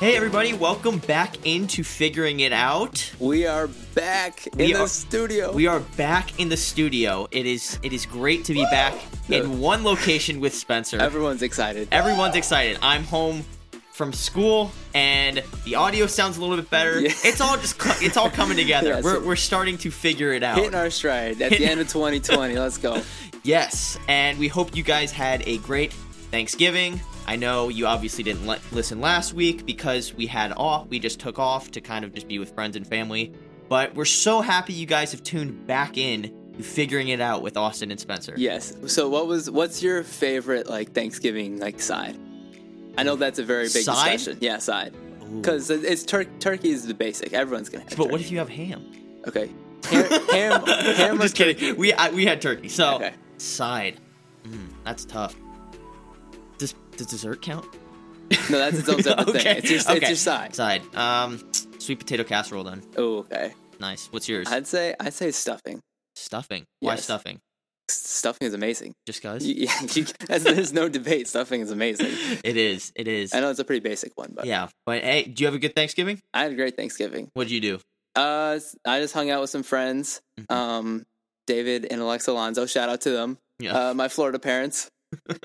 Hey, everybody, welcome back into Figuring It Out. We are back in We the are- studio. We are back in the studio. It is it is great to be back in one location with Spencer. Everyone's excited. Everyone's excited. I'm home from school and the audio sounds a little bit better. Yeah. It's all just it's all coming together. We're we're starting to figure it out. Hitting our stride at the end of 2020. Let's go. Yes, and we hope you guys had a great Thanksgiving. I know you obviously didn't le- listen last week because we had off. We just took off to kind of just be with friends and family. But we're so happy you guys have tuned back in to figuring it out with Austin and Spencer. Yes. So what was what's your favorite like Thanksgiving like side? I know that's a very big Side? discussion. Yeah, side. Because it's tur- turkey is the basic. Everyone's gonna have. But what if you have ham? Okay. Ham, ham, ham I'm just kidding. We I, we had turkey. So Okay. side, mm, that's tough. Does dessert count? No, that's its own separate thing. It's your, okay. it's your side. Side. Um, sweet potato casserole. Then Oh, okay. nice. What's yours? I'd say I'd say stuffing. Stuffing. Why Yes. stuffing? Stuffing is amazing. Just cause? You- Yeah, you, there's, no debate. Stuffing is amazing. It is. It is. I know it's a pretty basic one, but Yeah. But hey, do you have a good Thanksgiving? I had a great Thanksgiving. What'd you do? Uh, I just hung out with some friends. Mhm. Um, David and Alexa Alonso. Shout out to them. Yeah. Uh, my Florida parents.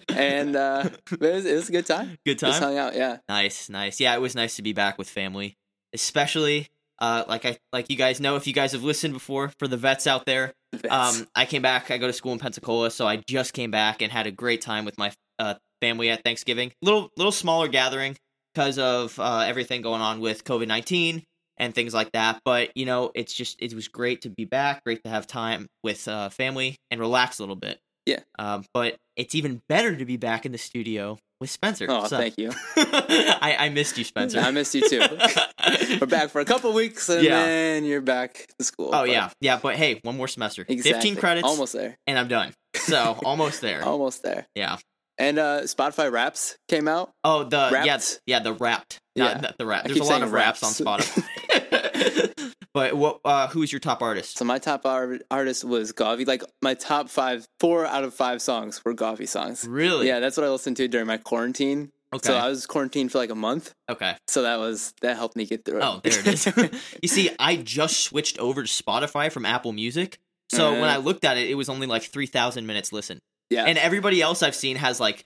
And uh, it was, it was a good time. good Just time. hung out. Yeah. Nice, nice. Yeah, it was nice to be back with family, especially uh, like I like you guys know if you guys have listened before for the vets out there. Um, I came back. I go to school in Pensacola, so I just came back and had a great time with my uh, family at Thanksgiving. Little little smaller gathering because of uh, everything going on with COVID nineteen and things like that. But you know, it's just it was great to be back. Great to have time with uh, family and relax a little bit. Yeah. Um, but it's even better to be back in the studio with Spencer. oh, So- thank you. I, I missed you, Spencer. I missed you too. We're back for a couple weeks, and Yeah. then you're back to school. Oh but- yeah, yeah. But hey, one more semester, exactly. fifteen credits, Almost there. and I'm done. So almost there. Almost there. Yeah. And uh, Spotify Raps came out. Oh, the yeah, Wrapped? yeah, the wrapped, not Yeah. the, the rap. I There's a lot of raps on. Spotify. But what? Uh, who's your top artist? So my top ar- artist was Gawvi. Like my top five, four out of five songs were Gawvi songs. Really? Yeah, that's what I listened to during my quarantine. Okay. So I was quarantined for like a month. okay. So that was that helped me get through it. Oh, there it is. you see, I just switched over to Spotify from Apple Music. So when Uh-huh. I looked at it, it was only like 3,000 minutes listened. yeah. And everybody else I've seen has like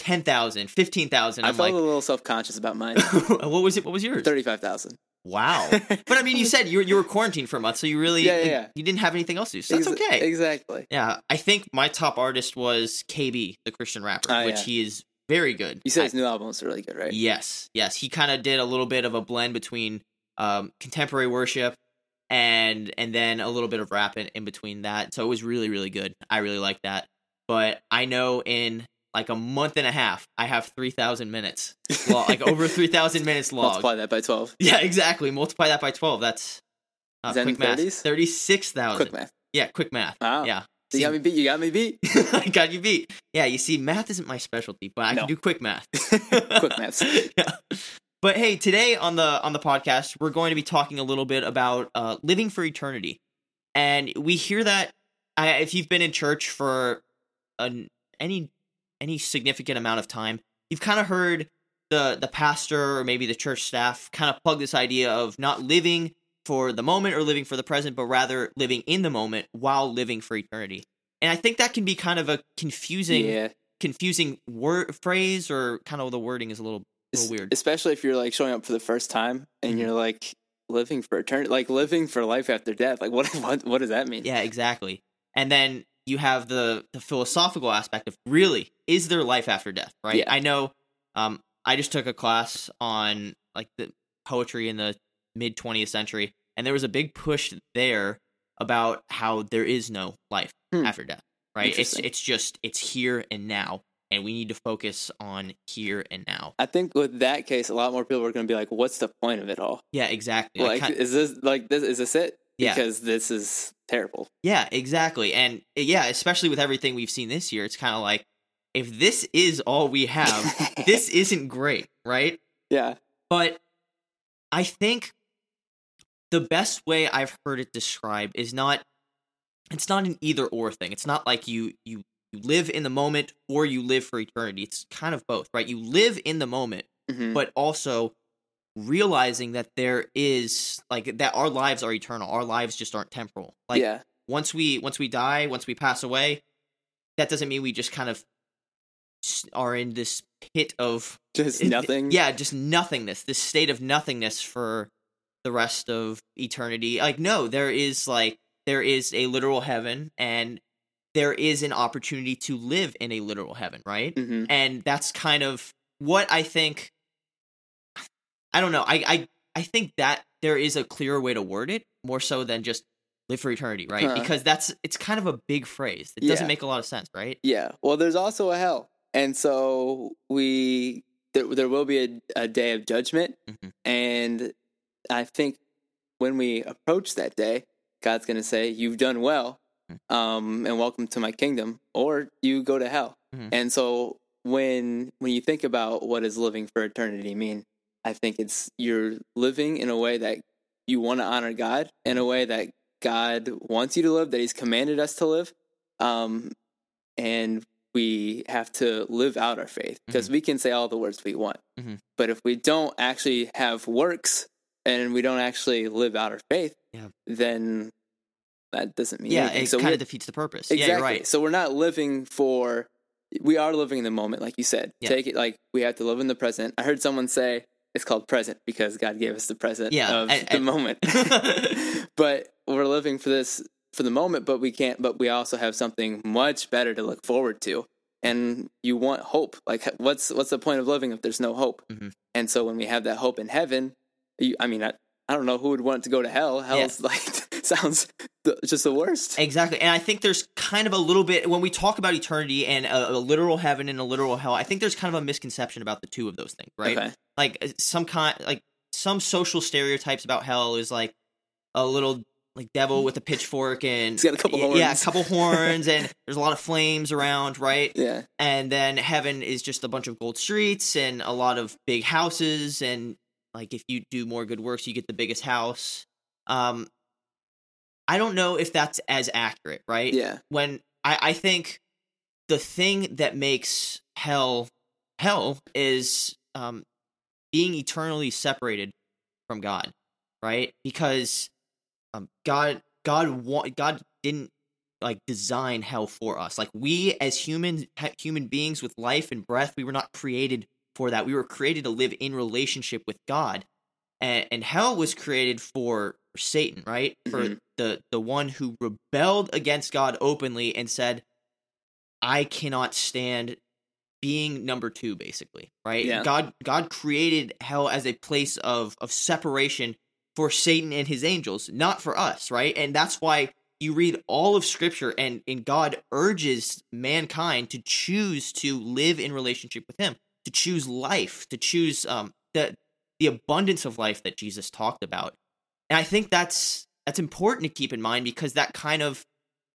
10,000, 15,000. I I'm felt like, a little self conscious about mine. what was it? What was yours? Thirty five thousand. Wow. But I mean, you said you were, you were quarantined for a month, so you really Yeah, yeah, yeah. you didn't have anything else to do. So that's okay. Exactly. Yeah, I think my top artist was KB, the Christian rapper, Oh, which he is very good. You said I- his new album was really good, right? yes, yes, he kind of did a little bit of a blend between um, contemporary worship and and then a little bit of rap in, in between that. So it was really really good. I really like that. But I know in like a month and a half, I have three thousand minutes, log, like over three thousand minutes logged. Multiply that by twelve. Yeah, exactly. Multiply that by twelve. That's uh, Is that in quick math. Thirty-six thousand. Quick math. Yeah, quick math. Wow. Yeah. You got me beat. You got me beat. I got you beat. Yeah, you see, math isn't my specialty, but I No. can do quick math. Quick math. yeah. But hey, today on the on the podcast, we're going to be talking a little bit about uh, living for eternity, and we hear that if you've been in church for an, any any significant amount of time, you've kind of heard the the pastor or maybe the church staff kind of plug this idea of not living for the moment or living for the present, but rather living in the moment while living for eternity. And I think that can be kind of a confusing Yeah. confusing word phrase or kind of the wording is a little, little weird. Especially if you're like showing up for the first time and Mhm. you're like living for eternity, like living for life after death. Like what? What? What does that mean? Yeah, exactly. And then you have the the philosophical aspect of really is there life after death, right? Yeah. I know um I just took a class on like the poetry in the mid 20th century and there was a big push there about how there is no life Hmm. after death, right? It's it's just it's here and now and we need to focus on here and now. I think with that case, a lot more people are going to be like, "What's the point of it all? Yeah, exactly. Like, Like, is this like this? Is this it? Yeah. Because this is terrible. Yeah, exactly. And yeah, especially with everything we've seen this year, it's kind of like if this is all we have, this isn't great, right? yeah. But I think the best way I've heard it described is not it's not an either or thing. It's not like you you you live in the moment or you live for eternity. It's kind of both, right? You live in the moment, Mhm. but also realizing that there is like that our lives are eternal. Our lives just aren't temporal. Like yeah, once we once we die, once we pass away, that doesn't mean we just kind of are in this pit of just nothing. Yeah, just nothingness. This state of nothingness for the rest of eternity. Like no, there is like there is a literal heaven and there is an opportunity to live in a literal heaven, right? hmm and that's kind of what I think. I don't know. I I I think that there is a clearer way to word it more so than just live for eternity, right? Huh. Because that's it's kind of a big phrase. It Yeah. doesn't make a lot of sense, right? Yeah. Well, there's also a hell, and so we there, there will be a, a day of judgment, Mhm. and I think when we approach that day, God's going to say, "You've done well, Mm. um, and welcome to my kingdom," or you go to hell. Mhm. And so when when you think about what does living for eternity mean, I think it's you're living in a way that you want to honor God, in a way that God wants you to live, that He's commanded us to live. Um, and we have to live out our faith because we can say all the words we want. Mhm. But if we don't actually have works and we don't actually live out our faith, Yeah. then that doesn't mean Yeah, anything. it So kind of defeats the purpose. Exactly. Yeah, you're right. So we're not living for. We are living in the moment, like you said. Yeah. Take it like we have to live in the present. I heard someone say it's called present because God gave us the present Yeah, of and- the and- moment. but we're living for this for the moment, but we can't. But we also have something much better to look forward to, and you want hope. Like, what's what's the point of living if there's no hope? Mm-hmm. And so when we have that hope in heaven, you, I mean, I, I don't know who would want to go to hell. Hell's like sounds the, just the worst. Exactly. And I think there's kind of a little bit when we talk about eternity and a, a literal heaven and a literal hell, I think there's kind of a misconception about the two of those things, right? Okay. Like uh, some kind like some social stereotypes about hell is like a little like devil with a pitchfork and He's got a couple yeah, Yeah, a couple horns and there's a lot of flames around, right? Yeah. And then heaven is just a bunch of gold streets and a lot of big houses and like if you do more good works you get the biggest house. Um I don't know if that's as accurate, right? Yeah. when I, I think the thing that makes hell hell is um, being eternally separated from God, right? Because um, God God wa- God didn't like design hell for us. Like we as human human beings with life and breath, we were not created for that. We were created to live in relationship with God. And, and hell was created for Satan, right? For Mhm. the the one who rebelled against God openly and said, "I cannot stand being number 2 basically." Right? Yeah. God God created hell as a place of of separation for Satan and his angels, not for us, right? And that's why you read all of scripture and and God urges mankind to choose to live in relationship with him, to choose life, to choose um the the abundance of life that Jesus talked about. And I think that's that's important to keep in mind because that kind of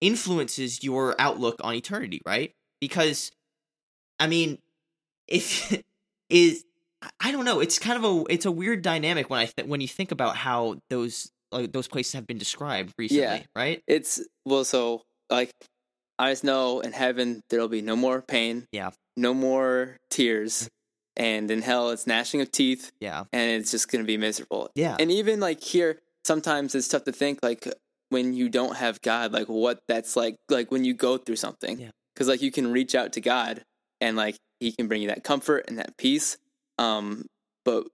influences your outlook on eternity, right? Because I mean, if is I don't know, it's kind of a it's a weird dynamic when I th- when you think about how those like, those places have been described recently, Yeah. right? It's well, so like I just know in heaven there'll be no more pain. Yeah. No more tears. Mm-hmm. And in hell it's gnashing of teeth Yeah. and it's just gonna be miserable. Yeah. And even like here, sometimes it's tough to think like when you don't have God, like what that's like like when you go through something. Yeah. Cause like you can reach out to God and like he can bring you that comfort and that peace. Um but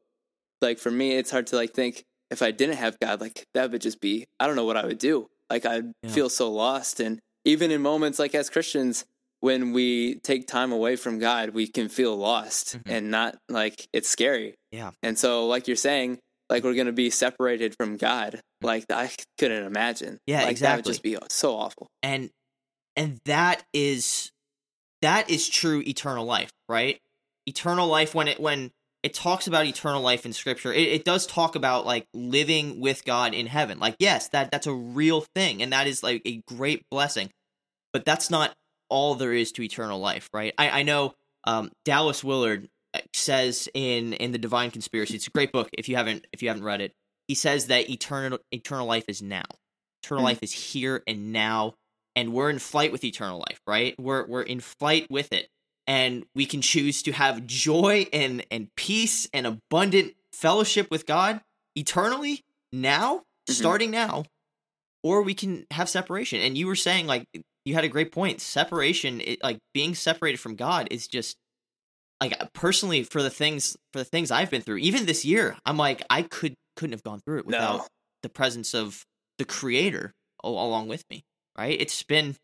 like for me it's hard to like think if I didn't have God, like that would just be I don't know what I would do. Like I'd Yeah. feel so lost and even in moments like as Christians, when we take time away from God, we can feel lost Mhm. and not like it's scary. Yeah. And so like you're saying, like we're gonna be separated from God. Like I couldn't imagine. Mm-hmm. Yeah, like, That exactly. would just be so awful. and and that is that is true eternal life right? Eternal life when it when it talks about eternal life in scripture it, it does talk about like living with god in heaven. Like yes that that's a real thing and that is like a great blessing but that's not all there is to eternal life right? I i know um dallas willard uh, says in in the divine conspiracy it's a great book if you haven't if you haven't read it. He says that eternal eternal life is now. Eternal Mhm. life is here and now and we're in flight with eternal life right we're we're in flight with it and we can choose to have joy and and peace and abundant fellowship with God eternally now, Mhm. starting now, or we can have separation. And you were saying like you had a great point. Separation, it, like being separated from God, is just like personally for the things for the things I've been through. Even this year, I'm like I could couldn't have gone through it without No. the presence of the Creator along with me. Right? It's been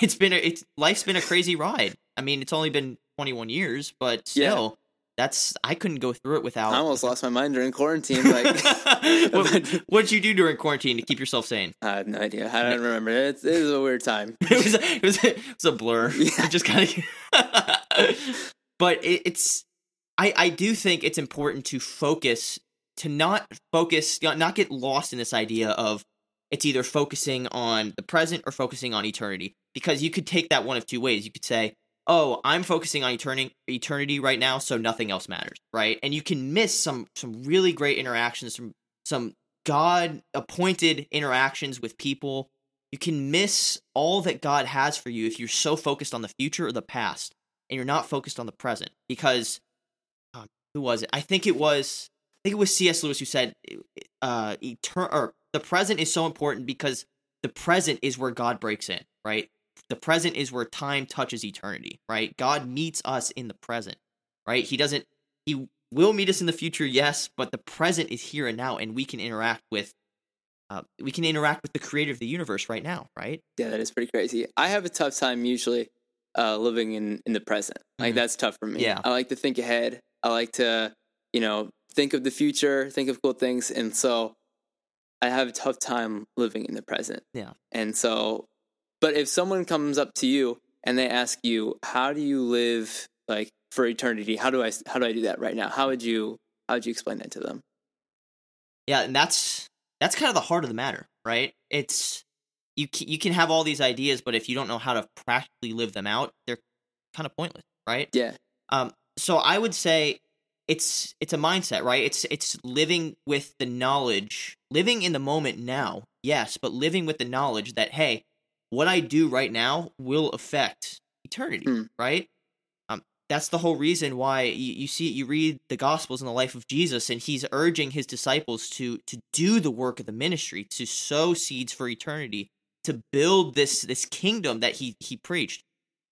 it's been a, it's life's been a crazy ride. I mean, it's only been 21 years, but Yeah. still, that's I couldn't go through it without. I almost lost my mind during quarantine. Like, what, what'd you do during quarantine to keep yourself sane? I had no idea. I don't remember. It's, it was a weird time. it was it was it was a blur. Yeah. It just kind of. but it, it's, I I do think it's important to focus to not focus not get lost in this idea of it's either focusing on the present or focusing on eternity because you could take that one of two ways. You could say, "Oh, I'm focusing on eternity eternity right now, so nothing else matters," right? And you can miss some some really great interactions, some some God appointed interactions with people. You can miss all that God has for you if you're so focused on the future or the past and you're not focused on the present. Because um, who was it? I think it was I think it was C.S. Lewis who said uh etern- or the present is so important because the present is where God breaks in, right? The present is where time touches eternity, right? God meets us in the present, right? He doesn't he will meet us in the future, yes, but the present is here and now and we can interact with uh, we can interact with the creator of the universe right now, right? Yeah, that is pretty crazy. I have a tough time usually uh, living in, in the present. Like Mhm. that's tough for me. Yeah. I like to think ahead. I like to, you know, think of the future, think of cool things, and so I have a tough time living in the present. Yeah. And so, but if someone comes up to you and they ask you, "How do you live like for eternity? How do I how do I do that right now?" How would you how would you explain that to them? Yeah, and that's that's kind of the heart of the matter, right? It's you you can have all these ideas, but if you don't know how to practically live them out, they're kind of pointless, right? Yeah. Um, so I would say it's it's a mindset, right? It's it's living with the knowledge, living in the moment now, yes, but living with the knowledge that hey, what I do right now will affect eternity, Hmm. right? Um, that's the whole reason why you, you see you read the Gospels in the life of Jesus, and he's urging his disciples to to do the work of the ministry, to sow seeds for eternity, to build this this kingdom that he he preached.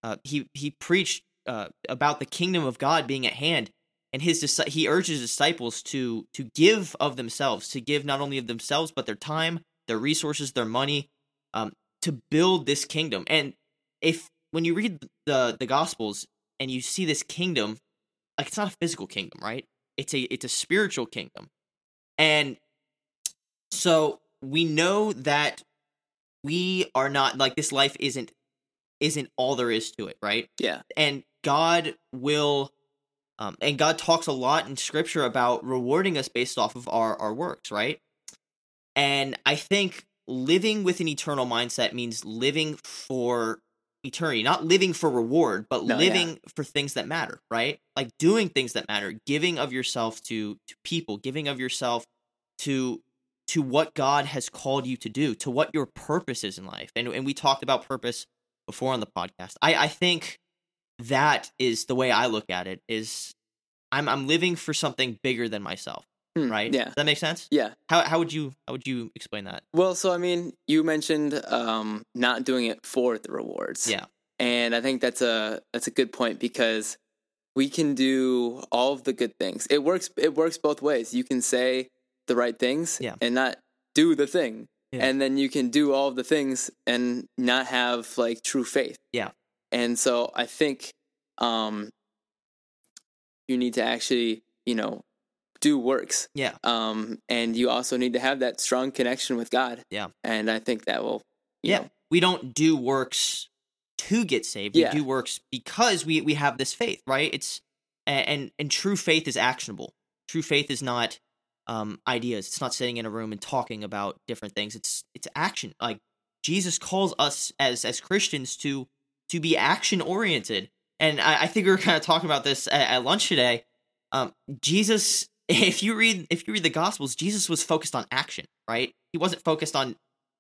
Uh, he he preached uh, about the kingdom of God being at hand, and his he urges disciples to to give of themselves, to give not only of themselves but their time, their resources, their money, um, to build this kingdom. And if when you read the the Gospels and you see this kingdom, like it's not a physical kingdom, right? It's a it's a spiritual kingdom, and so we know that we are not like this life isn't isn't all there is to it, right? Yeah. and God will um, and God talks a lot in scripture about rewarding us based off of our our works, right? And I think living with an eternal mindset means living for eternity, not living for reward, but No, yeah. living for things that matter, right? Like doing things that matter, giving of yourself to to people, giving of yourself to to what God has called you to do, to what your purpose is in life. And and we talked about purpose before on the podcast. I I think that is the way I look at it is I'm I'm living for something bigger than myself, Hmm, right? Yeah. Does that make sense? Yeah. How how would you how would you explain that? Well, so I mean, you mentioned um, not doing it for the rewards. Yeah. and I think that's a that's a good point because we can do all of the good things. It works. It works both ways. You can say the right things Yeah. and not do the thing, Yeah. and then you can do all of the things and not have like true faith. Yeah. And so I think um, you need to actually, you know, do works. Yeah. Um, and you also need to have that strong connection with God. Yeah. And I think that will, yeah. know, We don't do works to get saved. Yeah. We do works because we we have this faith, right? It's and and true faith is actionable. True faith is not um ideas. It's not sitting in a room and talking about different things. It's it's action. Like Jesus calls us as as Christians to to be action oriented. And I, I think we were kind of talking about this at, at lunch today. Um, Jesus, if you read if you read the Gospels, Jesus was focused on action, right? He wasn't focused on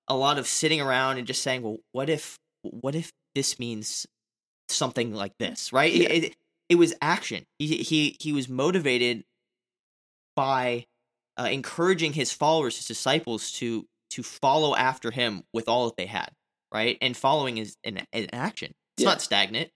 a lot of sitting around and just saying, "Well, what if what if this means something like this?" Right? Yeah. It, it, it was action. He he he was motivated by uh, encouraging his followers, his disciples, to to follow after him with all that they had, right? And following is an, an action. It's Yeah. not stagnant,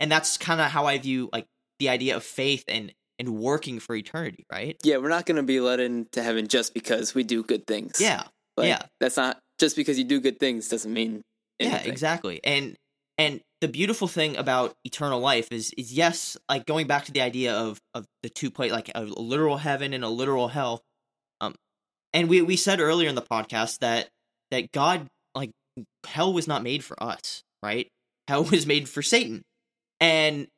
and that's kind of how I view like the idea of faith and and working for eternity, right? Yeah, we're not going to be let into heaven just because we do good things. Yeah, Like, yeah. That's not just because you do good things doesn't mean anything. Yeah, exactly. And and the beautiful thing about eternal life is is yes, like going back to the idea of of the two plate like a literal heaven and a literal hell. Um and we we said earlier in the podcast that that God like hell was not made for us, right? Hell was made for Satan. And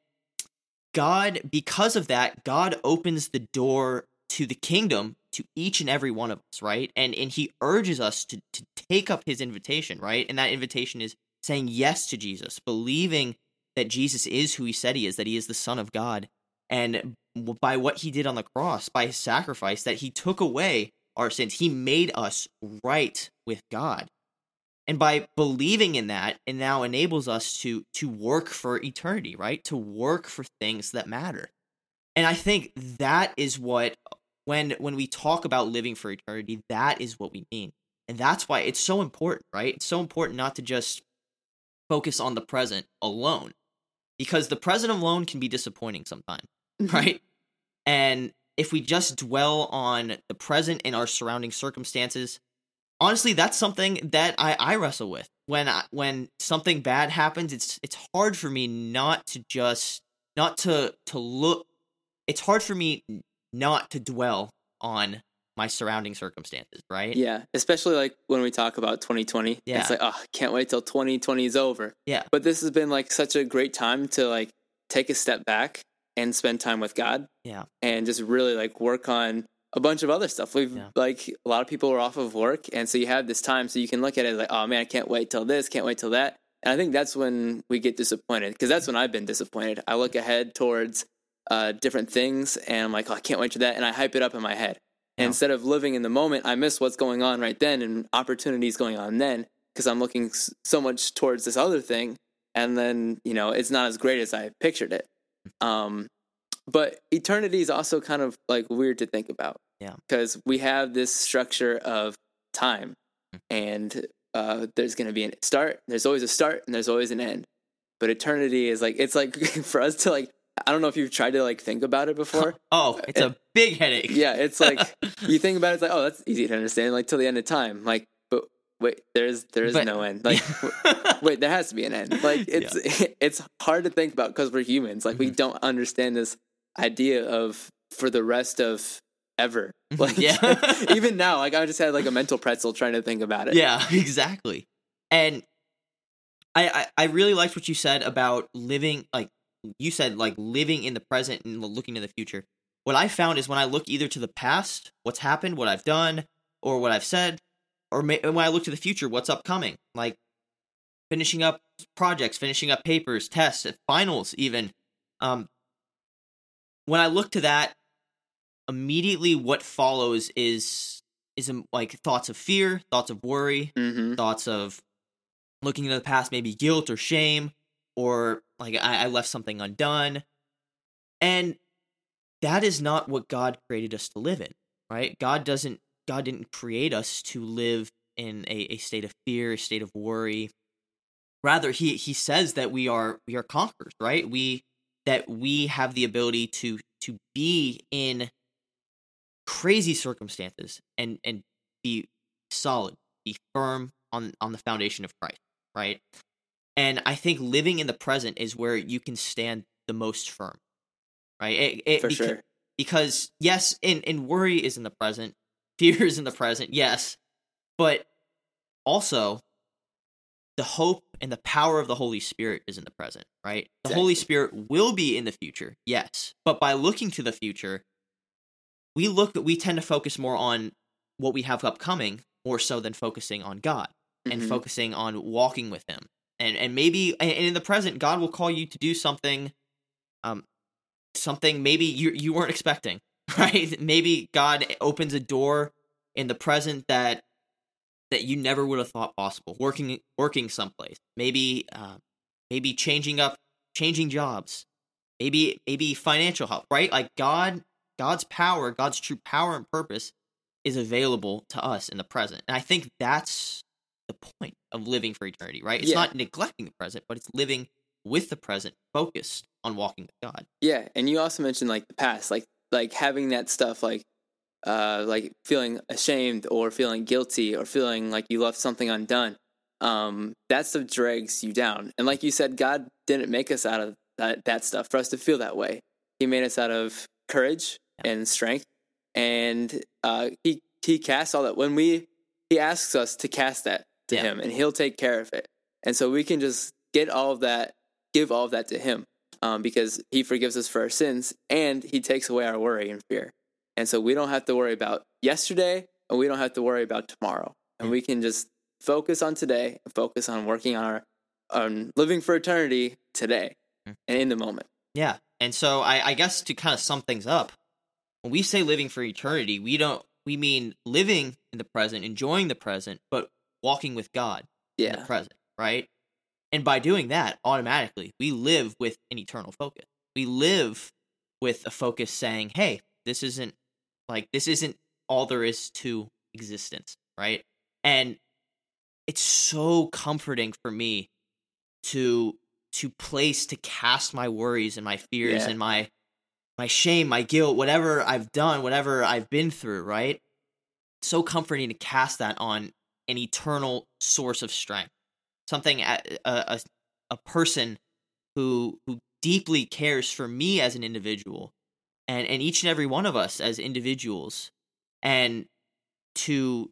God because of that, God opens the door to the kingdom to each and every one of us, right? And and he urges us to to take up his invitation, right? And that invitation is saying yes to Jesus, believing that Jesus is who he said he is, that he is the son of God, and by what he did on the cross, by his sacrifice that he took away our sins, he made us right with God. And by believing in that, it now enables us to to work for eternity, right? To work for things that matter. And I think that is what when when we talk about living for eternity, that is what we mean. And that's why it's so important, right? It's so important not to just focus on the present alone. Because the present alone can be disappointing sometimes, Mhm. right? And if we just dwell on the present and our surrounding circumstances, honestly, that's something that I, I wrestle with. When I, when something bad happens, it's it's hard for me not to just not to to look. It's hard for me not to dwell on my surrounding circumstances, right? Yeah, especially like when we talk about 2020. Yeah. It's like, oh, I can't wait till 2020 is over. Yeah. But this has been like such a great time to like take a step back and spend time with God. Yeah. And just really like work on a bunch of other stuff. We've Yeah. like a lot of people are off of work and so you have this time so you can look at it like, oh man, I can't wait till this, can't wait till that. And I think that's when we get disappointed because that's when I've been disappointed. I look ahead towards uh, different things and I'm like, oh, I can't wait for that. And I hype it up in my head. And Yeah. instead of living in the moment, I miss what's going on right then and opportunities going on then because I'm looking s- so much towards this other thing. And then, you know, it's not as great as I pictured it. Um, but eternity is also kind of like weird to think about. Yeah. Because we have this structure of time Mm. and uh, there's going to be a start, there's always a start, and there's always an end. But eternity is like, it's like for us to like, I don't know if you've tried to like think about it before. Oh, it's a big headache. yeah, it's like you think about it, it's like, oh, that's easy to understand, like till the end of time. Like, but wait, there's there is But- no end. Like, wait, there has to be an end. Like, it's it's hard to think about because we're humans. Like, we Mhm. don't understand this idea of for the rest of ever. Like. Yeah. even now, like I just had like a mental pretzel trying to think about it. Yeah, exactly. And I, I I really liked what you said about living like you said like living in the present and looking to the future. What I found is when I look either to the past, what's happened, what I've done, or what I've said, or when I look to the future, what's upcoming, like finishing up projects, finishing up papers, tests, finals, even. Um, when I look to that, immediately what follows is is um, like thoughts of fear, thoughts of worry, hmm thoughts of looking into the past, maybe guilt or shame, or like I, I left something undone. And that is not what God created us to live in, right? God doesn't God didn't create us to live in a, a state of fear, a state of worry. Rather, he he says that we are we are conquerors, right? We that we have the ability to to be in crazy circumstances and and be solid, be firm on on the foundation of Christ, right? And I think living in the present is where you can stand the most firm, right? It, it, For beca- sure. Because yes, in in worry is in the present, fear is in the present, yes, but also the hope and the power of the Holy Spirit is in the present, right? The Holy Spirit will be in the future, yes, but by looking to the future, we look we tend to focus more on what we have upcoming more so than focusing on God and Mhm. focusing on walking with him. And and maybe and in the present God will call you to do something um something maybe you you weren't expecting, right? Maybe God opens a door in the present that that you never would have thought possible. Working working someplace. Maybe uh, maybe changing up changing jobs. Maybe maybe financial help, right? Like God God's power, God's true power and purpose is available to us in the present. And I think that's the point of living for eternity, right? It's Yeah. not neglecting the present, but it's living with the present, focused on walking with God. Yeah, and you also mentioned like the past, like like having that stuff like uh like feeling ashamed or feeling guilty or feeling like you left something undone. Um that stuff drags you down. And like you said, God didn't make us out of that that stuff for us to feel that way. He made us out of courage and strength. And uh he he casts all that when we he asks us to cast that to Yeah. him and he'll take care of it. And so we can just get all of that, give all of that to him um, because he forgives us for our sins and he takes away our worry and fear. And so we don't have to worry about yesterday and we don't have to worry about tomorrow. And Mm. we can just focus on today and focus on working on our on living for eternity today Mm. and in the moment. Yeah. And so I, I guess to kind of sum things up, when we say living for eternity, we don't we mean living in the present, enjoying the present, but walking with God in the present, right? And by doing that, automatically we live with an eternal focus. We live with a focus saying, "Hey, this isn't like this isn't all there is to existence," right? And it's so comforting for me to to place to cast my worries and my fears Yeah. and my my shame, my guilt, whatever I've done, whatever I've been through, right? So comforting to cast that on an eternal source of strength. Something a a, a, person who who deeply cares for me as an individual and and each and every one of us as individuals and to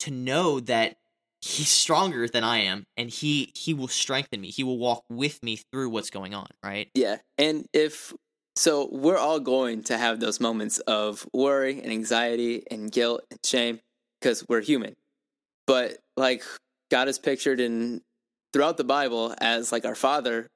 to know that he's stronger than I am and he he will strengthen me. He will walk with me through what's going on, right? Yeah. And if so we're all going to have those moments of worry and anxiety and guilt and shame because we're human. But like God is pictured in throughout the Bible as like our father,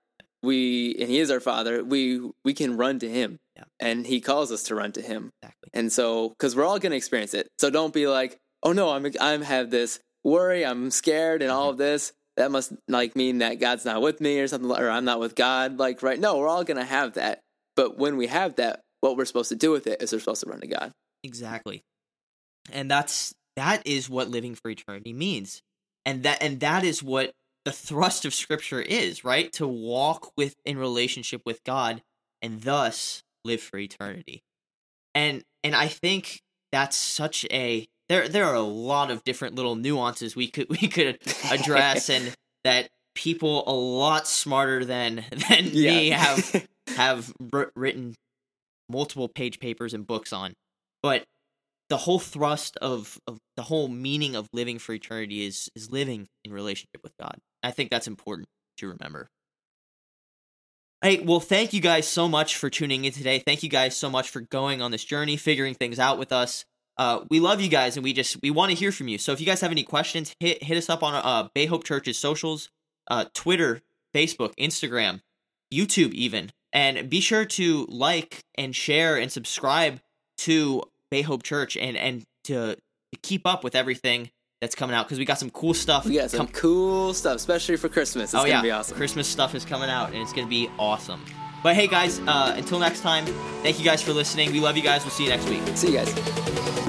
we and he is our father, we we can run to him. Yeah. And he calls us to run to him. Exactly. And so cuz we're all going to experience it. So don't be like, "Oh no, I'm I'm have this worry, I'm scared and all mm-hmm. of this." That must like mean that God's not with me or something or I'm not with God. Like right no, we're all going to have that. But when we have that, what we're supposed to do with it is we're supposed to run to God. Exactly. And that's that is what living for eternity means. And that and that is what the thrust of scripture is, right? To walk with in relationship with God and thus live for eternity. And and I think that's such a there there are a lot of different little nuances we could we could address and that people a lot smarter than than me have have wr- written multiple page papers and books on. But the whole thrust of, of the whole meaning of living for eternity is is living in relationship with God. I think that's important to remember. Hey, well, thank you guys so much for tuning in today. Thank you guys so much for going on this journey, figuring things out with us. Uh, we love you guys, and we just we want to hear from you. So if you guys have any questions, hit hit us up on uh, Bay Hope Church's socials, uh, Twitter, Facebook, Instagram, YouTube, even, and be sure to like and share and subscribe to Bay Hope Church and and to, to keep up with everything that's coming out because we got some cool stuff. We got some com- cool stuff, especially for Christmas. It's oh gonna yeah, be awesome. Christmas stuff is coming out and it's gonna be awesome. But hey guys, uh, until next time, thank you guys for listening. We love you guys. We'll see you next week. See you guys.